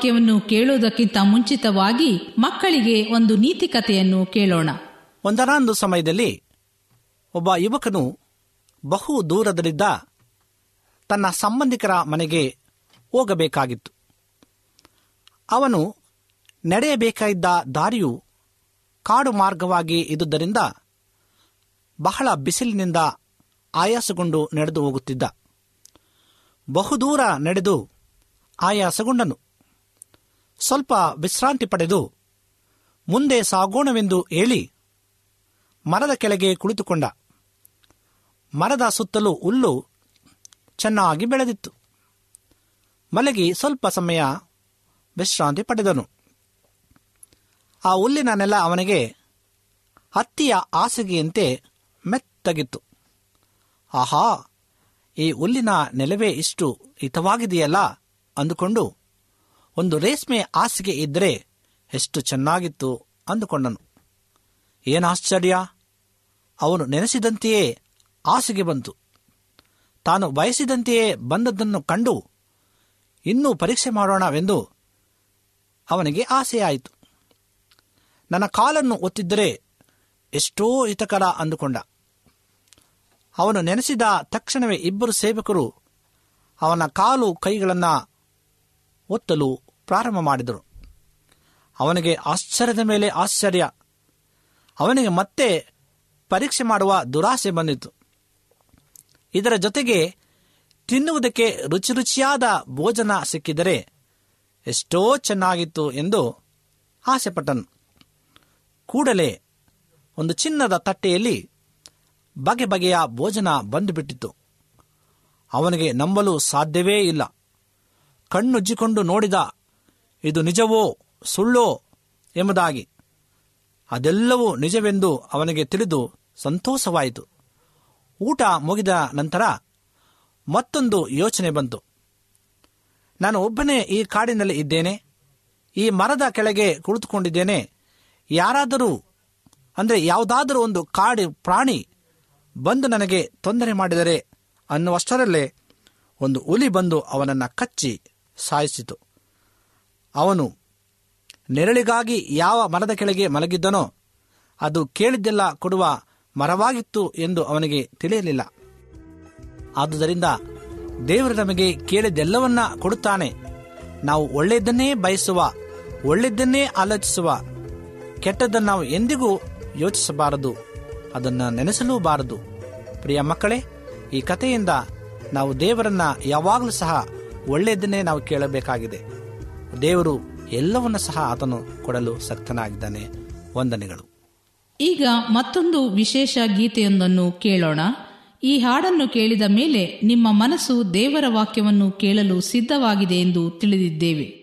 ವಾಕ್ಯವನ್ನು ಕೇಳುವುದಕ್ಕಿಂತ ಮುಂಚಿತವಾಗಿ ಮಕ್ಕಳಿಗೆ ಒಂದು ನೀತಿ ಕಥೆಯನ್ನು ಕೇಳೋಣ. ಒಂದರಾಂದು ಸಮಯದಲ್ಲಿ ಒಬ್ಬ ಯುವಕನು ಬಹು ದೂರದಲ್ಲಿದ್ದ ತನ್ನ ಸಂಬಂಧಿಕರ ಮನೆಗೆ ಹೋಗಬೇಕಾಗಿತ್ತು. ಅವನು ನಡೆಯಬೇಕಾಗಿದ್ದ ದಾರಿಯು ಕಾಡು ಮಾರ್ಗವಾಗಿ ಇದ್ದುದರಿಂದ ಬಹಳ ಬಿಸಿಲಿನಿಂದ ಆಯಾಸಗೊಂಡು ನಡೆದು ಹೋಗುತ್ತಿದ್ದ. ಬಹುದೂರ ನಡೆದು ಆಯಾಸಗೊಂಡನು. ಸ್ವಲ್ಪ ವಿಶ್ರಾಂತಿ ಪಡೆದು ಮುಂದೆ ಸಾಗೋಣವೆಂದು ಹೇಳಿ ಮರದ ಕೆಳಗೆ ಕುಳಿತುಕೊಂಡ. ಮರದ ಸುತ್ತಲೂ ಹುಲ್ಲು ಚೆನ್ನಾಗಿ ಬೆಳೆದಿತ್ತು. ಮಲಗಿ ಸ್ವಲ್ಪ ಸಮಯ ವಿಶ್ರಾಂತಿ ಪಡೆದನು. ಆ ಹುಲ್ಲಿನ ನೆಲ ಅವನಿಗೆ ಹತ್ತಿಯ ಹಾಸಿಗೆಯಂತೆ ಮೆತ್ತಗಿತ್ತು. ಆಹಾ, ಈ ಹುಲ್ಲಿನ ನೆಲವೇ ಇಷ್ಟು ಹಿತವಾಗಿದೆಯಲ್ಲ? ಅಂದುಕೊಂಡು ಒಂದು ರೇಷ್ಮೆ ಹಾಸಿಗೆ ಇದ್ದರೆ ಎಷ್ಟು ಚೆನ್ನಾಗಿತ್ತು ಅಂದುಕೊಂಡನು. ಏನು ಆಶ್ಚರ್ಯ? ಅವನು ನೆನೆಸಿದಂತೆಯೇ ಹಾಸಿಗೆ ಬಂತು. ತಾನು ಬಯಸಿದಂತೆಯೇ ಬಂದದ್ದನ್ನು ಕಂಡು ಇನ್ನೂ ಪರೀಕ್ಷೆ ಮಾಡೋಣವೆಂದು ಅವನಿಗೆ ಆಸೆಯಾಯಿತು. ನನ್ನ ಕಾಲನ್ನು ಒತ್ತಿದ್ದರೆ ಎಷ್ಟೋ ಹಿತಕರ ಅಂದುಕೊಂಡ. ಅವನು ನೆನೆಸಿದ ತಕ್ಷಣವೇ ಇಬ್ಬರು ಸೇವಕರು ಅವನ ಕಾಲು ಕೈಗಳನ್ನು ಒತ್ತಲು ಪ್ರಾರಂಭ ಮಾಡಿದರು. ಅವನಿಗೆ ಆಶ್ಚರ್ಯದ ಮೇಲೆ ಆಶ್ಚರ್ಯ. ಅವನಿಗೆ ಮತ್ತೆ ಪರೀಕ್ಷೆ ಮಾಡುವ ದುರಾಸೆ ಬಂದಿತು. ಇದರ ಜೊತೆಗೆ ತಿನ್ನುವುದಕ್ಕೆ ರುಚಿ ರುಚಿಯಾದ ಭೋಜನ ಸಿಕ್ಕಿದರೆ ಎಷ್ಟೋ ಚೆನ್ನಾಗಿತ್ತು ಎಂದು ಆಸೆಪಟ್ಟನು. ಕೂಡಲೇ ಒಂದು ಚಿನ್ನದ ತಟ್ಟೆಯಲ್ಲಿ ಬಗೆ ಬಗೆಯ ಭೋಜನ ಬಂದುಬಿಟ್ಟಿತ್ತು. ಅವನಿಗೆ ನಂಬಲು ಸಾಧ್ಯವೇ ಇಲ್ಲ. ಕಣ್ಣುಜ್ಜಿಕೊಂಡು ನೋಡಿದ, ಇದು ನಿಜವೋ ಸುಳ್ಳೋ ಎಂಬುದಾಗಿ. ಅದೆಲ್ಲವೂ ನಿಜವೆಂದು ಅವನಿಗೆ ತಿಳಿದು ಸಂತೋಷವಾಯಿತು. ಊಟ ಮುಗಿದ ನಂತರ ಮತ್ತೊಂದು ಯೋಚನೆ ಬಂತು. ನಾನು ಒಬ್ಬನೇ ಈ ಕಾಡಿನಲ್ಲಿ ಇದ್ದೇನೆ, ಈ ಮರದ ಕೆಳಗೆ ಕುಳಿತುಕೊಂಡಿದ್ದೇನೆ, ಯಾರಾದರೂ, ಅಂದರೆ ಯಾವುದಾದರೂ ಒಂದು ಕಾಡಿ ಪ್ರಾಣಿ ಬಂದು ನನಗೆ ತೊಂದರೆ ಮಾಡಿದರೆ ಅನ್ನುವಷ್ಟರಲ್ಲೇ ಒಂದು ಹುಲಿ ಬಂದು ಅವನನ್ನು ಕಚ್ಚಿ ಸಾಯಿಸಿತು. ಅವನು, ನೆರಳಿಗಾಗಿ ಯಾವ ಮರದ ಕೆಳಗೆ ಮಲಗಿದ್ದನೋ, ಅದು ಕೇಳಿದ್ದೆಲ್ಲ ಕೊಡುವ ಮರವಾಗಿತ್ತು ಎಂದು ಅವನಿಗೆ ತಿಳಿಯಲಿಲ್ಲ. ಆದುದರಿಂದ ದೇವರು ನಮಗೆ ಕೇಳಿದ್ದೆಲ್ಲವನ್ನ ಕೊಡುತ್ತಾನೆ. ನಾವು ಒಳ್ಳೆಯದನ್ನೇ ಬಯಸುವ, ಒಳ್ಳೆಯದನ್ನೇ ಆಲೋಚಿಸುವ, ಕೆಟ್ಟದ್ದನ್ನು ನಾವು ಎಂದಿಗೂ ಯೋಚಿಸಬಾರದು, ಅದನ್ನು ನೆನೆಸಲೂಬಾರದು. ಪ್ರಿಯ ಮಕ್ಕಳೇ, ಈ ಕಥೆಯಿಂದ ನಾವು ದೇವರನ್ನ ಯಾವಾಗಲೂ ಸಹ ಒಳ್ಳೆಯದನ್ನೇ ನಾವು ಕೇಳಬೇಕಾಗಿದೆ. ದೇವರು ಎಲ್ಲವನ್ನ ಸಹ ಆತನು ಕೊಡಲು ಸಕ್ತನಾಗಿದ್ದಾನೆ. ವಂದನೆಗಳು. ಈಗ ಮತ್ತೊಂದು ವಿಶೇಷ ಗೀತೆಯೊಂದನ್ನು ಕೇಳೋಣ. ಈ ಹಾಡನ್ನು ಕೇಳಿದ ಮೇಲೆ ನಿಮ್ಮ ಮನಸ್ಸು ದೇವರ ವಾಕ್ಯವನ್ನು ಕೇಳಲು ಸಿದ್ಧವಾಗಿದೆ ಎಂದು ತಿಳಿದಿದ್ದೇವೆ.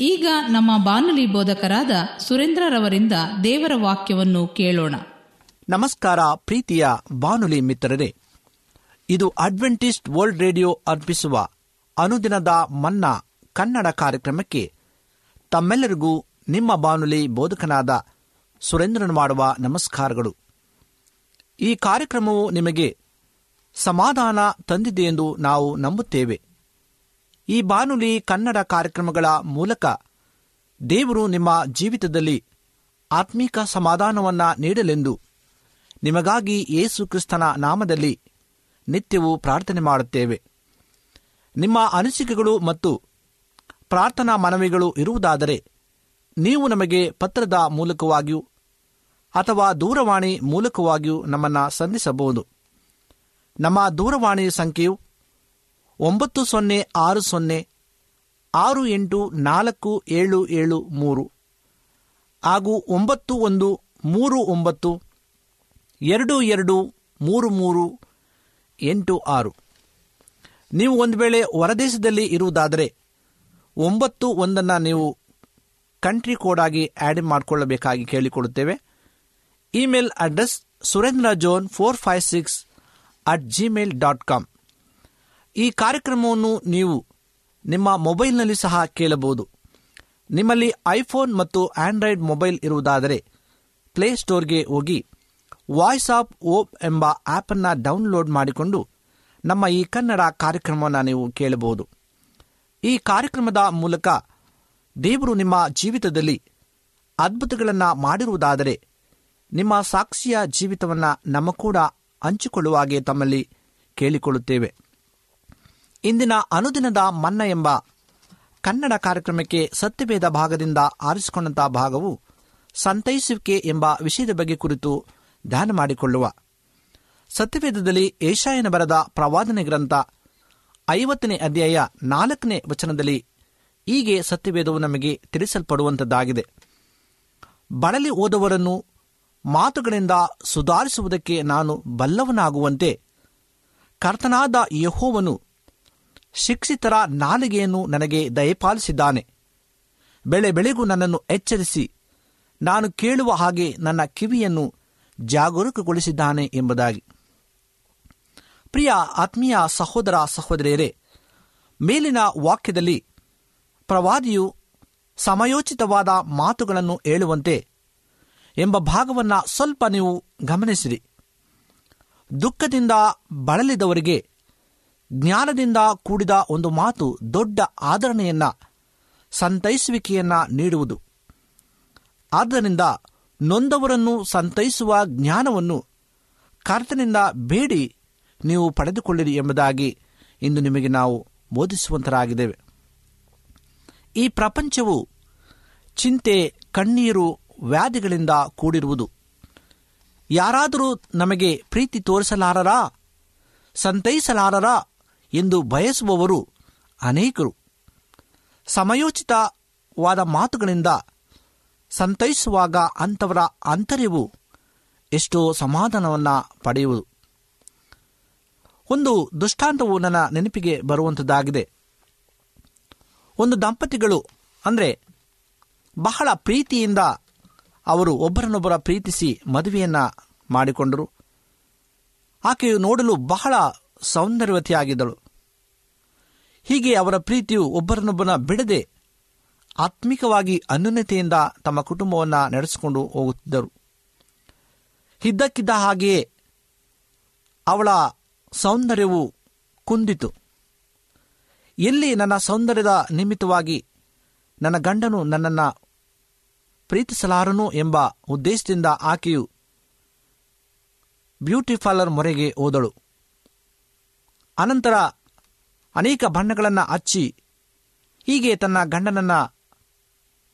ಈಗ ನಮ್ಮ ಬಾನುಲಿ ಬೋಧಕರಾದ ಸುರೇಂದ್ರರವರಿಂದ ದೇವರ ವಾಕ್ಯವನ್ನು ಕೇಳೋಣ. ನಮಸ್ಕಾರ ಪ್ರೀತಿಯ ಬಾನುಲಿ ಮಿತ್ರರೇ. ಇದು ಅಡ್ವೆಂಟಿಸ್ಟ್ ವರ್ಲ್ಡ್ ರೇಡಿಯೋ ಅರ್ಪಿಸುವ ಅನುದಿನದ ಮನ್ನಾ ಕನ್ನಡ ಕಾರ್ಯಕ್ರಮಕ್ಕೆ ತಮ್ಮೆಲ್ಲರಿಗೂ ನಿಮ್ಮ ಬಾನುಲಿ ಬೋಧಕನಾದ ಸುರೇಂದ್ರನ್ ಮಾಡುವ ನಮಸ್ಕಾರಗಳು. ಈ ಕಾರ್ಯಕ್ರಮವು ನಿಮಗೆ ಸಮಾಧಾನ ತಂದಿದೆ ಎಂದು ನಾವು ನಂಬುತ್ತೇವೆ. ಈ ಬಾನುಲಿ ಕನ್ನಡ ಕಾರ್ಯಕ್ರಮಗಳ ಮೂಲಕ ದೇವರು ನಿಮ್ಮ ಜೀವಿತದಲ್ಲಿ ಆತ್ಮಿಕ ಸಮಾಧಾನವನ್ನ ನೀಡಲೆಂದು ನಿಮಗಾಗಿ ಯೇಸು ಕ್ರಿಸ್ತನ ನಾಮದಲ್ಲಿ ನಿತ್ಯವೂ ಪ್ರಾರ್ಥನೆ ಮಾಡುತ್ತೇವೆ. ನಿಮ್ಮ ಅನಿಸಿಕೆಗಳು ಮತ್ತು ಪ್ರಾರ್ಥನಾ ಮನವಿಗಳು ಇರುವುದಾದರೆ ನೀವು ನಮಗೆ ಪತ್ರದ ಮೂಲಕವಾಗಿಯೂ ಅಥವಾ ದೂರವಾಣಿ ಮೂಲಕವಾಗಿಯೂ ನಮ್ಮನ್ನು ಸಂಧಿಸಬಹುದು. ನಮ್ಮ ದೂರವಾಣಿ ಸಂಖ್ಯೆಯು ಒಂಬತ್ತು ಸೊನ್ನೆ ಆರು ಸೊನ್ನೆ ಆರು ಎಂಟು ನಾಲ್ಕು ಏಳು ಏಳು ಮೂರು ಹಾಗೂ ಒಂಬತ್ತು ಒಂದು ಮೂರು ಒಂಬತ್ತು ಎರಡು ಎರಡು ಮೂರು ಮೂರು ಎಂಟು ಆರು ನೀವು ಒಂದು ವೇಳೆ ಹೊರದೇಶದಲ್ಲಿ ಇರುವುದಾದರೆ ಒಂಬತ್ತು ಒಂದನ್ನು ನೀವು ಕಂಟ್ರಿ ಕೋಡ್ ಆಗಿ ಆ್ಯಡ್ ಮಾಡಿಕೊಳ್ಳಬೇಕಾಗಿ ಕೇಳಿಕೊಳ್ಳುತ್ತೇವೆ. Email address Surendra John four five six at Gmail dot com. ಈ ಕಾರ್ಯಕ್ರಮವನ್ನು ನೀವು ನಿಮ್ಮ ಮೊಬೈಲ್ನಲ್ಲಿ ಸಹ ಕೇಳಬಹುದು. ನಿಮ್ಮಲ್ಲಿ ಐಫೋನ್ ಮತ್ತು ಆಂಡ್ರಾಯ್ಡ್ ಮೊಬೈಲ್ ಇರುವುದಾದರೆ ಪ್ಲೇಸ್ಟೋರ್ಗೆ ಹೋಗಿ ವಾಯ್ಸ್ ಆಫ್ ಓಪ್ ಎಂಬ ಆ್ಯಪನ್ನು ಡೌನ್ಲೋಡ್ ಮಾಡಿಕೊಂಡು ನಮ್ಮ ಈ ಕನ್ನಡ ಕಾರ್ಯಕ್ರಮವನ್ನು ನೀವು ಕೇಳಬಹುದು. ಈ ಕಾರ್ಯಕ್ರಮದ ಮೂಲಕ ದೇವರು ನಿಮ್ಮ ಜೀವಿತದಲ್ಲಿ ಅದ್ಭುತಗಳನ್ನು ಮಾಡಿರುವುದಾದರೆ ನಿಮ್ಮ ಸಾಕ್ಷಿಯ ಜೀವಿತವನ್ನು ನಮ್ಮ ಕೂಡ ಹಂಚಿಕೊಳ್ಳುವ ಹಾಗೆ ತಮ್ಮಲ್ಲಿ ಕೇಳಿಕೊಳ್ಳುತ್ತೇವೆ. ಇಂದಿನ ಅನುದಿನದ ಮನ್ನ ಎಂಬ ಕನ್ನಡ ಕಾರ್ಯಕ್ರಮಕ್ಕೆ ಸತ್ಯವೇದ ಭಾಗದಿಂದ ಆರಿಸಿಕೊಂಡಂತಹ ಭಾಗವು ಸಂತೈಸುವಿಕೆ ಎಂಬ ವಿಷಯದ ಬಗ್ಗೆ ಕುರಿತು ಧ್ಯಾನ ಮಾಡಿಕೊಳ್ಳುವ. ಸತ್ಯವೇದದಲ್ಲಿ ಏಷಾಯನ ಬರದ ಪ್ರವಾದನೆ ಗ್ರಂಥ ಐವತ್ತನೇ ಅಧ್ಯಾಯ ನಾಲ್ಕನೇ ವಚನದಲ್ಲಿ ಹೀಗೆ ಸತ್ಯವೇದವು ನಮಗೆ ತಿಳಿಸಲ್ಪಡುವಂಥದ್ದಾಗಿದೆ ಬಳಲಿ ಓದವರನ್ನು ಮಾತುಗಳಿಂದ ಸುಧಾರಿಸುವುದಕ್ಕೆ ನಾನು ಬಲ್ಲವನಾಗುವಂತೆ ಕರ್ತನಾದ ಯಹೋವನು ಶಿಕ್ಷಿತರ ನಾಲಿಗೆಯನ್ನು ನನಗೆ ದಯಪಾಲಿಸಿದ್ದಾನೆ. ಬೆಳೆ ಬೆಳೆಗೂ ನನ್ನನ್ನು ಎಚ್ಚರಿಸಿ, ನಾನು ಕೇಳುವ ಹಾಗೆ ನನ್ನ ಕಿವಿಯನ್ನು ಜಾಗರೂಕಗೊಳಿಸಿದ್ದಾನೆ ಎಂಬುದಾಗಿ. ಪ್ರಿಯ ಆತ್ಮೀಯ ಸಹೋದರ ಸಹೋದರಿಯರೇ, ಮೇಲಿನ ವಾಕ್ಯದಲ್ಲಿ ಪ್ರವಾದಿಯು ಸಮಯೋಚಿತವಾದ ಮಾತುಗಳನ್ನು ಹೇಳುವಂತೆ ಎಂಬ ಭಾಗವನ್ನು ಸ್ವಲ್ಪ ನೀವು ಗಮನಿಸಿರಿ. ದುಃಖದಿಂದ ಬಳಲಿದವರಿಗೆ ಜ್ಞಾನದಿಂದ ಕೂಡಿದ ಒಂದು ಮಾತು ದೊಡ್ಡ ಆದರಣೆಯನ್ನ, ಸಂತೈಸುವಿಕೆಯನ್ನ ನೀಡುವುದು. ಆದ್ದರಿಂದ ನೊಂದವರನ್ನು ಸಂತೈಸುವ ಜ್ಞಾನವನ್ನು ಕರ್ತನಿಂದ ಬೇಡಿ ನೀವು ಪಡೆದುಕೊಳ್ಳಿರಿ ಎಂಬುದಾಗಿ ಇಂದು ನಿಮಗೆ ನಾವು ಬೋಧಿಸುವಂತರಾಗಿದ್ದೇವೆ. ಈ ಪ್ರಪಂಚವು ಚಿಂತೆ, ಕಣ್ಣೀರು, ವ್ಯಾಧಿಗಳಿಂದ ಕೂಡಿರುವುದು. ಯಾರಾದರೂ ನಮಗೆ ಪ್ರೀತಿ ತೋರಿಸಲಾರರಾ, ಸಂತೈಸಲಾರರಾ ಎಂದು ಬಯಸುವವರು ಅನೇಕರು. ಸಮಯೋಚಿತವಾದ ಮಾತುಗಳಿಂದ ಸಂತೈಸುವಾಗ ಅಂಥವರ ಆಂತರ್ಯವು ಎಷ್ಟೋ ಸಮಾಧಾನವನ್ನು ಪಡೆಯುವುದು. ಒಂದು ದೃಷ್ಟಾಂತವು ನನ್ನ ನೆನಪಿಗೆ ಬರುವಂಥದ್ದಾಗಿದೆ ಒಂದು ದಂಪತಿಗಳು, ಅಂದರೆ ಬಹಳ ಪ್ರೀತಿಯಿಂದ ಅವರು ಒಬ್ಬರನ್ನೊಬ್ಬರ ಪ್ರೀತಿಸಿ ಮದುವೆಯನ್ನು ಮಾಡಿಕೊಂಡರು. ಆಕೆಯು ನೋಡಲು ಬಹಳ ಸೌಂದರ್ಯವತಿಯಾಗಿದ್ದಳು. ಹೀಗೆ ಅವರ ಪ್ರೀತಿಯು ಒಬ್ಬರನ್ನೊಬ್ಬನ ಬಿಡದೆ ಆತ್ಮಿಕವಾಗಿ ಅನ್ಯೂನ್ಯತೆಯಿಂದ ತಮ್ಮ ಕುಟುಂಬವನ್ನು ನಡೆಸಿಕೊಂಡು ಹೋಗುತ್ತಿದ್ದರು. ಇದ್ದಕ್ಕಿದ್ದ ಹಾಗೆಯೇ ಅವಳ ಸೌಂದರ್ಯವು ಕುಂದಿತು. ಎಲ್ಲಿ ನನ್ನ ಸೌಂದರ್ಯದ ನಿಮಿತ್ತವಾಗಿ ನನ್ನ ಗಂಡನು ನನ್ನನ್ನು ಪ್ರೀತಿಸಲಾರನು ಎಂಬ ಉದ್ದೇಶದಿಂದ ಆಕೆಯು ಬ್ಯೂಟಿ ಮೊರೆಗೆ ಹೋದಳು. ಅನಂತರ ಅನೇಕ ಬಣ್ಣಗಳನ್ನು ಹಚ್ಚಿ ಹೀಗೆ ತನ್ನ ಗಂಡನನ್ನು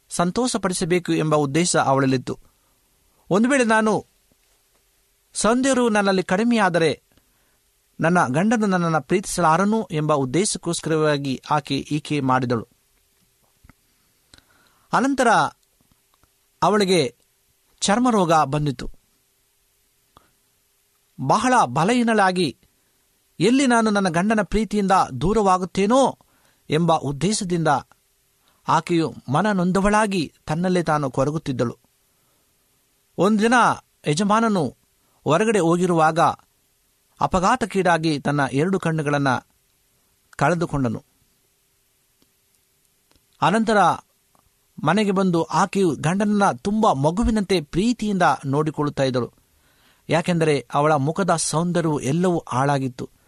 ಸಂತೋಷಪಡಿಸಬೇಕು ಎಂಬ ಉದ್ದೇಶ ಅವಳಲ್ಲಿತ್ತು. ಒಂದು ವೇಳೆ ನಾನು ಸೌಂದರ್ಯವು ನನ್ನಲ್ಲಿ ಕಡಿಮೆಯಾದರೆ ನನ್ನ ಗಂಡನು ನನ್ನನ್ನು ಪ್ರೀತಿಸಲಾರನು ಎಂಬ ಉದ್ದೇಶಕ್ಕೋಸ್ಕರವಾಗಿ ಆಕೆ ಈಕೆ ಮಾಡಿದಳು. ಅನಂತರ ಅವಳಿಗೆ ಚರ್ಮರೋಗ ಬಂದಿತು ಬಹಳ ಬಲಹೀನಳಾಗಿ ಎಲ್ಲಿ ನಾನು ನನ್ನ ಗಂಡನ ಪ್ರೀತಿಯಿಂದ ದೂರವಾಗುತ್ತೇನೋ ಎಂಬ ಉದ್ದೇಶದಿಂದ ಆಕೆಯು ಮನನೊಂದವಳಾಗಿ ತನ್ನಲ್ಲೇ ತಾನು ಕೊರಗುತ್ತಿದ್ದಳು. ಒಂದಿನ ದಿನ ಯಜಮಾನನು ಹೊರಗಡೆ ಹೋಗಿರುವಾಗ ಅಪಘಾತಕ್ಕೀಡಾಗಿ ತನ್ನ ಎರಡು ಕಣ್ಣುಗಳನ್ನು ಕಳೆದುಕೊಂಡನು. ಅನಂತರ ಮನೆಗೆ ಬಂದು ಆಕೆಯು ಗಂಡನನ್ನ ತುಂಬ ಮಗುವಿನಂತೆ ಪ್ರೀತಿಯಿಂದ ನೋಡಿಕೊಳ್ಳುತ್ತಾ ಇದ್ದಳು. ಯಾಕೆಂದರೆ ಅವಳ ಮುಖದ ಸೌಂದರ್ಯವು ಎಲ್ಲವೂ ಹಾಳಾಗಿತ್ತು.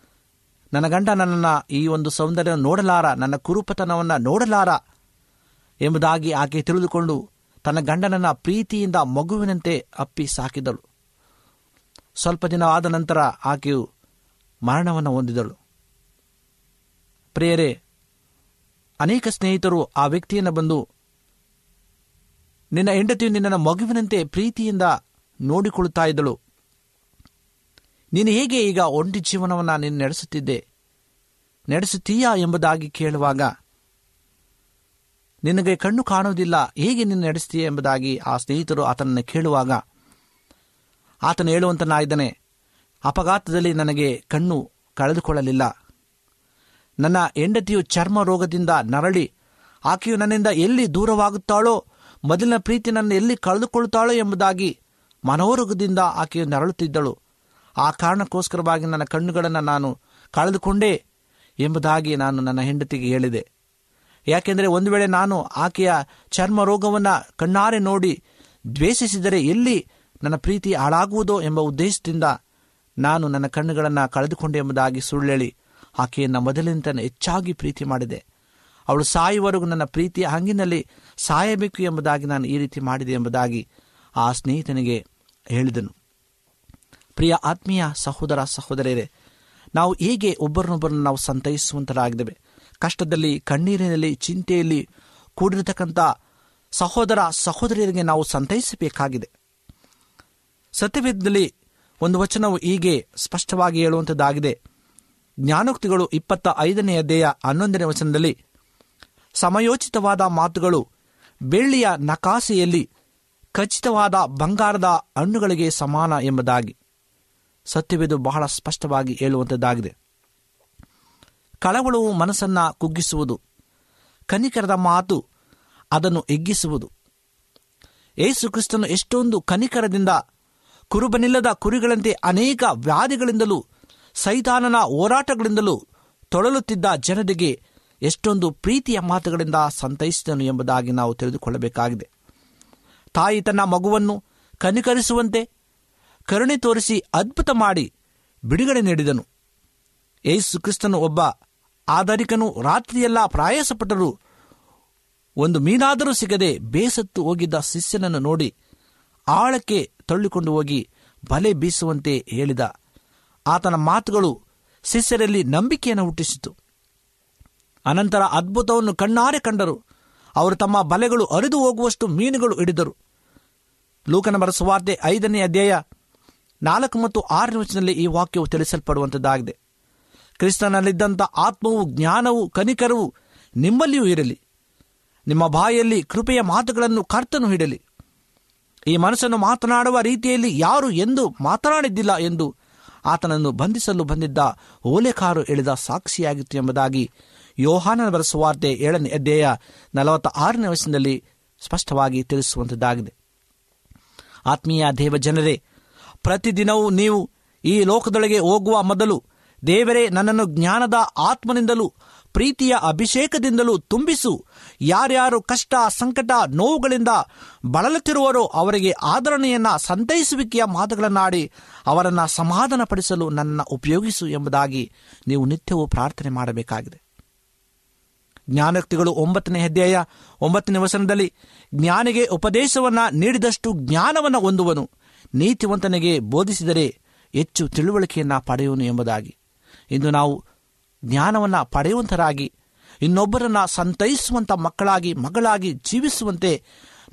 ನನ್ನ ಗಂಡ ನನ್ನನ್ನು ಈ ಒಂದು ಸೌಂದರ್ಯ ನೋಡಲಾರ, ನನ್ನ ಕುರುಪತನವನ್ನು ನೋಡಲಾರ ಎಂಬುದಾಗಿ ಆಕೆ ತಿಳಿದುಕೊಂಡು ತನ್ನ ಗಂಡನನ್ನ ಪ್ರೀತಿಯಿಂದ ಮಗುವಿನಂತೆ ಅಪ್ಪಿ ಸಾಕಿದಳು. ಸ್ವಲ್ಪ ದಿನ ಆದ ನಂತರ ಆಕೆಯು ಮರಣವನ್ನು ಹೊಂದಿದಳು. ಪ್ರಿಯರೇ, ಅನೇಕ ಸ್ನೇಹಿತರು ಆ ವ್ಯಕ್ತಿಯನ್ನು ಬಂದು ನಿನ್ನ ಹೆಂಡತಿಯು ನಿನ್ನನ್ನು ಮಗುವಿನಂತೆ ಪ್ರೀತಿಯಿಂದ ನೋಡಿಕೊಳ್ಳುತ್ತಾ ಇದ್ದಳು. ನೀನು ಹೇಗೆ ಈಗ ಒಂಟಿ ಜೀವನವನ್ನು ನೀನು ನಡೆಸುತ್ತಿದ್ದೆ? ನಡೆಸುತ್ತೀಯಾ ಎಂಬುದಾಗಿ ಕೇಳುವಾಗ, ನಿನಗೆ ಕಣ್ಣು ಕಾಣುವುದಿಲ್ಲ, ಹೇಗೆ ನೀನು ನಡೆಸ್ತೀಯ ಎಂಬುದಾಗಿ ಆ ಸ್ನೇಹಿತರು ಆತನನ್ನು ಕೇಳುವಾಗ, ಆತನು ಹೇಳುವಂತನಾಗಿದ್ದಾನೆ, ಅಪಘಾತದಲ್ಲಿ ನನಗೆ ಕಣ್ಣು ಕಳೆದುಕೊಳ್ಳಲಿಲ್ಲ. ನನ್ನ ಹೆಂಡತಿಯು ಚರ್ಮ ರೋಗದಿಂದ ನರಳಿ, ಆಕೆಯು ನನ್ನಿಂದ ಎಲ್ಲಿ ದೂರವಾಗುತ್ತಾಳೋ, ಮೊದಲಿನ ಪ್ರೀತಿ ನನ್ನ ಎಲ್ಲಿ ಕಳೆದುಕೊಳ್ಳುತ್ತಾಳೋ ಎಂಬುದಾಗಿ ಮನೋರೋಗದಿಂದ ಆಕೆಯು ನರಳುತ್ತಿದ್ದಳು. ಆ ಕಾರಣಕ್ಕೋಸ್ಕರವಾಗಿ ನನ್ನ ಕಣ್ಣುಗಳನ್ನು ನಾನು ಕಳೆದುಕೊಂಡೆ ಎಂಬುದಾಗಿ ನಾನು ನನ್ನ ಹೆಂಡತಿಗೆ ಹೇಳಿದೆ. ಯಾಕೆಂದರೆ ಒಂದು ವೇಳೆ ನಾನು ಆಕೆಯ ಚರ್ಮ ರೋಗವನ್ನು ಕಣ್ಣಾರೆ ನೋಡಿ ದ್ವೇಷಿಸಿದರೆ ಎಲ್ಲಿ ನನ್ನ ಪ್ರೀತಿ ಹಾಳಾಗುವುದೋ ಎಂಬ ಉದ್ದೇಶದಿಂದ ನಾನು ನನ್ನ ಕಣ್ಣುಗಳನ್ನು ಕಳೆದುಕೊಂಡೆ ಎಂಬುದಾಗಿ ಸುಳ್ಳೇಳಿ ಆಕೆಯನ್ನು ಮೊದಲಿನಿಂದ ಹೆಚ್ಚಾಗಿ ಪ್ರೀತಿ ಮಾಡಿದೆ. ಅವಳು ಸಾಯುವವರೆಗೂ ನನ್ನ ಪ್ರೀತಿಯ ಹಂಗಿನಲ್ಲಿ ಸಾಯಬೇಕು ಎಂಬುದಾಗಿ ನಾನು ಈ ರೀತಿ ಮಾಡಿದೆ ಎಂಬುದಾಗಿ ಆ ಸ್ನೇಹಿತನಿಗೆ ಹೇಳಿದನು. ಪ್ರಿಯ ಆತ್ಮೀಯ ಸಹೋದರ ಸಹೋದರಿಯರೇ, ನಾವು ಹೇಗೆ ಒಬ್ಬರನ್ನೊಬ್ಬರನ್ನು ನಾವು ಸಂತೈಸುವಂತರಾಗಿದ್ದೇವೆ? ಕಷ್ಟದಲ್ಲಿ, ಕಣ್ಣೀರಿನಲ್ಲಿ, ಚಿಂತೆಯಲ್ಲಿ ಕೂಡಿರತಕ್ಕಂಥ ಸಹೋದರ ಸಹೋದರಿಯರಿಗೆ ನಾವು ಸಂತೈಸಬೇಕಾಗಿದೆ. ಸತ್ಯವೇದದಲ್ಲಿ ಒಂದು ವಚನವು ಹೀಗೆ ಸ್ಪಷ್ಟವಾಗಿ ಹೇಳುವಂಥದ್ದಾಗಿದೆ ಜ್ಞಾನೋಕ್ತಿಗಳು ಇಪ್ಪತ್ತ ಐದನೆಯ ದೇಹ ಹನ್ನೊಂದನೇ ವಚನದಲ್ಲಿ, ಸಮಯೋಚಿತವಾದ ಮಾತುಗಳು ಬೆಳ್ಳಿಯ ನಕಾಸೆಯಲ್ಲಿ ಖಚಿತವಾದ ಬಂಗಾರದ ಹಣ್ಣುಗಳಿಗೆ ಸಮಾನ ಎಂಬುದಾಗಿ. ಸತ್ಯವೇದು ಬಹಳ ಸ್ಪಷ್ಟವಾಗಿ ಹೇಳುವಂತದ್ದಾಗಿದೆ. ಕಳವಳವು ಮನಸ್ಸನ್ನ ಕುಗ್ಗಿಸುವುದು, ಕನಿಕರದ ಮಾತು ಅದನ್ನು ಎಗ್ಗಿಸುವುದು. ಏಸು ಕ್ರಿಸ್ತನು ಎಷ್ಟೊಂದು ಕನಿಕರದಿಂದ ಕುರುಬನಿಲ್ಲದ ಕುರಿಗಳಂತೆ ಅನೇಕ ವ್ಯಾಧಿಗಳಿಂದಲೂ, ಸೈತಾನನ ಹೋರಾಟಗಳಿಂದಲೂ ತೊಳಲುತ್ತಿದ್ದ ಜನರಿಗೆ ಎಷ್ಟೊಂದು ಪ್ರೀತಿಯ ಮಾತುಗಳಿಂದ ಸಂತೈಸಿದನು ಎಂಬುದಾಗಿ ನಾವು ತಿಳಿದುಕೊಳ್ಳಬೇಕಾಗಿದೆ. ತಾಯಿ ತನ್ನ ಮಗುವನ್ನು ಕನಿಕರಿಸುವಂತೆ ಕರುಣೆ ತೋರಿಸಿ ಅದ್ಭುತ ಮಾಡಿ ಬಿಡುಗಡೆ ನೀಡಿದನು. ಯೇಸು ಕ್ರಿಸ್ತನು ಒಬ್ಬ ಆಧಾರಿಕನು, ರಾತ್ರಿಯೆಲ್ಲ ಪ್ರಾಯಸಪಟ್ಟರು. ಒಂದು ಮೀನಾದರೂ ಸಿಗದೆ ಬೇಸತ್ತು ಹೋಗಿದ್ದ ಶಿಷ್ಯನನ್ನು ನೋಡಿ ಆಳಕ್ಕೆ ತಳ್ಳಿಕೊಂಡು ಹೋಗಿ ಬಲೆ ಬೀಸುವಂತೆ ಹೇಳಿದ. ಆತನ ಮಾತುಗಳು ಶಿಷ್ಯರಲ್ಲಿ ನಂಬಿಕೆಯನ್ನು ಹುಟ್ಟಿಸಿತು. ಅನಂತರ ಅದ್ಭುತವನ್ನು ಕಣ್ಣಾರೆ ಕಂಡರು. ಅವರು ತಮ್ಮ ಬಲೆಗಳು ಅರಿದು ಹೋಗುವಷ್ಟು ಮೀನುಗಳು ಹಿಡಿದರು. ಲೂಕನ ಬರಸುವಾರ್ತೆ ಐದನೇ ಅಧ್ಯಾಯ ನಾಲ್ಕು ಮತ್ತು ಆರನೇ ವಚನದಲ್ಲಿ ಈ ವಾಕ್ಯವು ತಿಳಿಸಲ್ಪಡುವಂಥದ್ದಾಗಿದೆ ಕ್ರಿಸ್ತನಲ್ಲಿದ್ದಂಥ ಆತ್ಮವು, ಜ್ಞಾನವು, ಕನಿಕರವು ನಿಮ್ಮಲ್ಲಿಯೂ ಇರಲಿ. ನಿಮ್ಮ ಬಾಯಲ್ಲಿ ಕೃಪೆಯ ಮಾತುಗಳನ್ನು ಕರ್ತನು ಹಿಡಲಿ. ಈ ಮನಸ್ಸನ್ನು ಮಾತನಾಡುವ ರೀತಿಯಲ್ಲಿ ಯಾರು ಎಂದು ಮಾತನಾಡಿದ್ದಿಲ್ಲ ಎಂದು ಆತನನ್ನು ಬಂಧಿಸಲು ಬಂದಿದ್ದ ಓಲೆಕಾರು ಎಳೆದ ಸಾಕ್ಷಿಯಾಗಿತ್ತು ಎಂಬುದಾಗಿ ಯೋಹಾನನ ಬರೆಸುವಾರ್ತೆ ಏಳನೇ ಅಧ್ಯಾಯ ನಲವತ್ತ ಆರನೇ ವಯಸ್ಸಿನಲ್ಲಿ ಸ್ಪಷ್ಟವಾಗಿ ತಿಳಿಸುವಂತದ್ದಾಗಿದೆ. ಆತ್ಮೀಯ ದೇವ ಜನರೇ ಪ್ರತಿದಿನವೂ ನೀವು ಈ ಲೋಕದೊಳಗೆ ಹೋಗುವ ಮೊದಲು ದೇವರೇ ನನ್ನನ್ನು ಜ್ಞಾನದ ಆತ್ಮನಿಂದಲೂ ಪ್ರೀತಿಯ ಅಭಿಷೇಕದಿಂದಲೂ ತುಂಬಿಸು. ಯಾರ್ಯಾರು ಕಷ್ಟ, ಸಂಕಟ, ನೋವುಗಳಿಂದ ಬಳಲುತ್ತಿರುವರೋ ಅವರಿಗೆ ಆಧರಣೆಯನ್ನ ಸಂತೈಸುವಿಕೆಯ ಮಾತುಗಳನ್ನಾಡಿ ಅವರನ್ನು ಸಮಾಧಾನಪಡಿಸಲು ನನ್ನ ಉಪಯೋಗಿಸು ಎಂಬುದಾಗಿ ನೀವು ನಿತ್ಯವೂ ಪ್ರಾರ್ಥನೆ ಮಾಡಬೇಕಾಗಿದೆ. ಜ್ಞಾನಕ್ತಿಗಳು ಒಂಬತ್ತನೇ ಅಧ್ಯಾಯ ಒಂಬತ್ತನೇ ವಸನದಲ್ಲಿ ಜ್ಞಾನಿಗೆ ಉಪದೇಶವನ್ನ ನೀಡಿದಷ್ಟು ಜ್ಞಾನವನ್ನು ಹೊಂದುವನು. ನೀತಿವಂತನಿಗೆ ಬೋಧಿಸಿದರೆ ಹೆಚ್ಚು ತಿಳುವಳಿಕೆಯನ್ನು ಪಡೆಯುವನು ಎಂಬುದಾಗಿ. ಇಂದು ನಾವು ಜ್ಞಾನವನ್ನು ಪಡೆಯುವಂತರಾಗಿ, ಇನ್ನೊಬ್ಬರನ್ನು ಸಂತೈಸುವಂಥ ಮಕ್ಕಳಾಗಿ, ಮಗಳಾಗಿ ಜೀವಿಸುವಂತೆ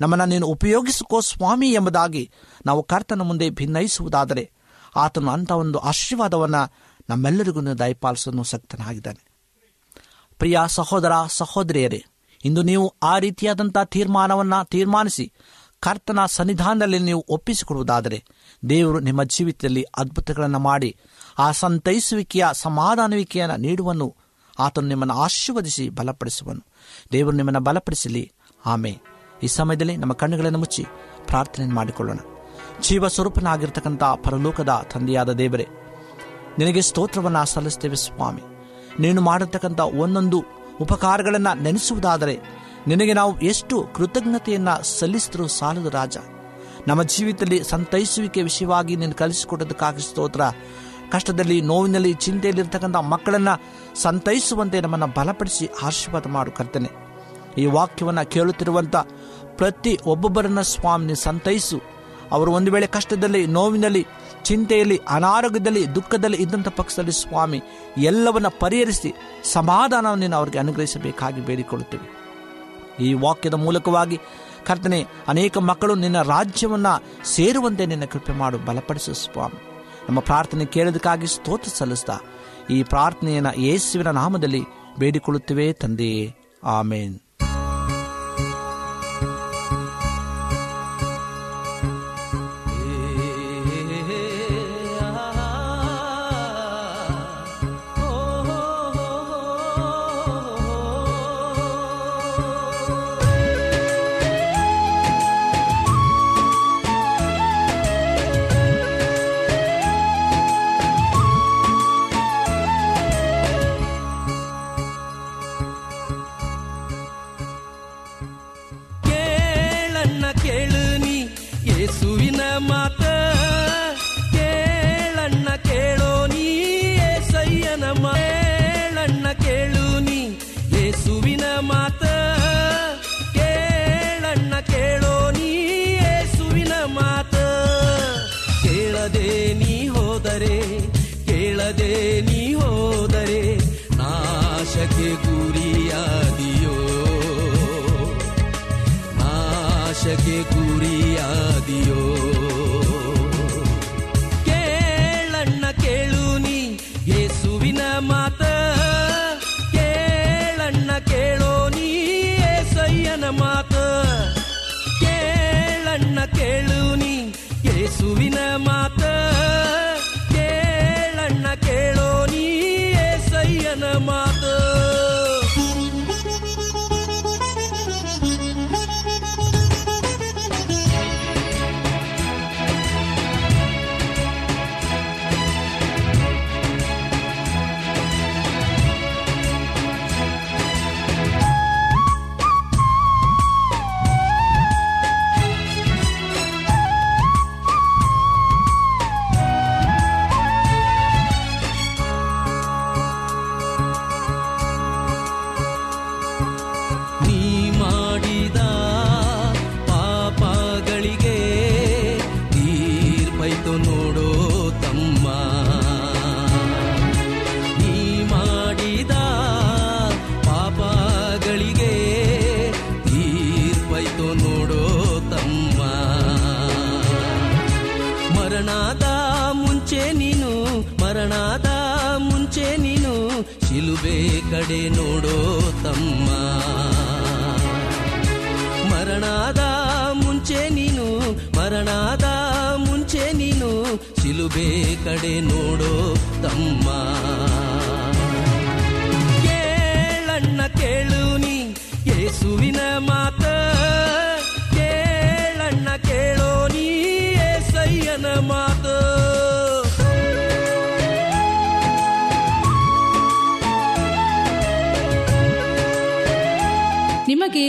ನಮ್ಮನ್ನು ನೀನು ಉಪಯೋಗಿಸಿಕೋ ಸ್ವಾಮಿ ಎಂಬುದಾಗಿ ನಾವು ಕರ್ತನ ಮುಂದೆ ಭಿನ್ನಯಿಸುವುದಾದರೆ ಆತನು ಅಂಥ ಒಂದು ಆಶೀರ್ವಾದವನ್ನು ನಮ್ಮೆಲ್ಲರಿಗೂ ದಯಪಾಲಿಸಲು ಸಕ್ತನಾಗಿದ್ದಾನೆ. ಪ್ರಿಯ ಸಹೋದರ ಸಹೋದರಿಯರೇ, ಇಂದು ನೀವು ಆ ರೀತಿಯಾದಂಥ ತೀರ್ಮಾನವನ್ನು ತೀರ್ಮಾನಿಸಿ ಕರ್ತನ ಸನ್ನಿಧಾನದಲ್ಲಿ ನೀವು ಒಪ್ಪಿಸಿಕೊಡುವುದಾದರೆ ದೇವರು ನಿಮ್ಮ ಜೀವಿತದಲ್ಲಿ ಅದ್ಭುತಗಳನ್ನು ಮಾಡಿ ಆ ಸಂತೈಸುವಿಕೆಯ ಸಮಾಧಾನವಿಕೆಯನ್ನು ನೀಡುವನು. ಆತನು ನಿಮ್ಮನ್ನು ಆಶೀರ್ವದಿಸಿ ಬಲಪಡಿಸುವನು. ದೇವರು ನಿಮ್ಮನ್ನು ಬಲಪಡಿಸಲಿ. ಆಮೆ ಈ ಸಮಯದಲ್ಲಿ ನಮ್ಮ ಕಣ್ಣುಗಳನ್ನು ಮುಚ್ಚಿ ಪ್ರಾರ್ಥನೆ ಮಾಡಿಕೊಳ್ಳೋಣ. ಜೀವ ಸ್ವರೂಪನಾಗಿರ್ತಕ್ಕಂಥ ಪರಲೋಕದ ತಂದೆಯಾದ ದೇವರೇ, ನಿನಗೆ ಸ್ತೋತ್ರವನ್ನು ಸಲ್ಲಿಸ್ತೇವೆ ಸ್ವಾಮಿ. ನೀನು ಮಾಡಿರ್ತಕ್ಕಂಥ ಒಂದೊಂದು ಉಪಕಾರಗಳನ್ನು ನೆನೆಸುವುದಾದರೆ ನಿನಗೆ ನಾವು ಎಷ್ಟು ಕೃತಜ್ಞತೆಯನ್ನು ಸಲ್ಲಿಸಿದ್ರೂ ಸಾಲದು ರಾಜ. ನಮ್ಮ ಜೀವಿತದಲ್ಲಿ ಸಂತೈಸುವಿಕೆ ವಿಷಯವಾಗಿ ನೀನು ಕಲಿಸಿಕೊಟ್ಟದಕ್ಕಾಗಿ ಸ್ತೋತ್ರ. ಕಷ್ಟದಲ್ಲಿ, ನೋವಿನಲ್ಲಿ, ಚಿಂತೆಯಲ್ಲಿರ್ತಕ್ಕಂಥ ಮಕ್ಕಳನ್ನು ಸಂತೈಸುವಂತೆ ನಮ್ಮನ್ನು ಬಲಪಡಿಸಿ ಆಶೀರ್ವಾದ ಮಾಡು ಕರ್ತನೆ. ಈ ವಾಕ್ಯವನ್ನು ಕೇಳುತ್ತಿರುವಂಥ ಪ್ರತಿ ಒಬ್ಬೊಬ್ಬರನ್ನ ಸ್ವಾಮಿ ಸಂತೈಸು. ಅವರು ಒಂದು ವೇಳೆ ಕಷ್ಟದಲ್ಲಿ, ನೋವಿನಲ್ಲಿ, ಚಿಂತೆಯಲ್ಲಿ, ಅನಾರೋಗ್ಯದಲ್ಲಿ, ದುಃಖದಲ್ಲಿ ಇದ್ದಂಥ ಪಕ್ಷದಲ್ಲಿ ಸ್ವಾಮಿ, ಎಲ್ಲವನ್ನ ಪರಿಹರಿಸಿ ಸಮಾಧಾನವನ್ನು ನೀನು ಅವರಿಗೆ ಅನುಗ್ರಹಿಸಬೇಕಾಗಿ ಬೇಡಿಕೊಳ್ಳುತ್ತೇವೆ. ಈ ವಾಕ್ಯದ ಮೂಲಕವಾಗಿ, ಕರ್ತನೆ, ಅನೇಕ ಮಕ್ಕಳು ನಿನ್ನ ರಾಜ್ಯವನ್ನ ಸೇರುವಂತೆ ನಿನ್ನ ಕೃಪೆ ಮಾಡು, ಬಲಪಡಿಸು ಸ್ವಾಮಿ. ನಮ್ಮ ಪ್ರಾರ್ಥನೆ ಕೇಳೋದಕ್ಕಾಗಿ ಸ್ತೋತ್ರ ಸಲ್ಲಿಸ್ತಾ, ಈ ಪ್ರಾರ್ಥನೆಯನ್ನು ಯೇಸುವಿನ ನಾಮದಲ್ಲಿ ಬೇಡಿಕೊಳ್ಳುತ್ತೇವೆ ತಂದೆಯೇ ಆಮೇನ್. ಮುಂಚೆ ನೀನು ಶಿಲುಬೆ ಕಡೆ ನೋಡೋ ತಮ್ಮ ಮರಣದ ಮುಂಚೆ ನೀನು ಮರಣದ ಮುಂಚೆ ನೀನು ಶಿಲುಬೆ ಕಡೆ ನೋಡೋ ತಮ್ಮ ಕೇಳಣ್ಣ ಕೇಳು ನೀ ಯೇಸುವಿನ ಮಾತ ಕೇಳಣ್ಣ ಕೇಳೋ ನೀ ಏಸಯ್ಯನ ಮಾತ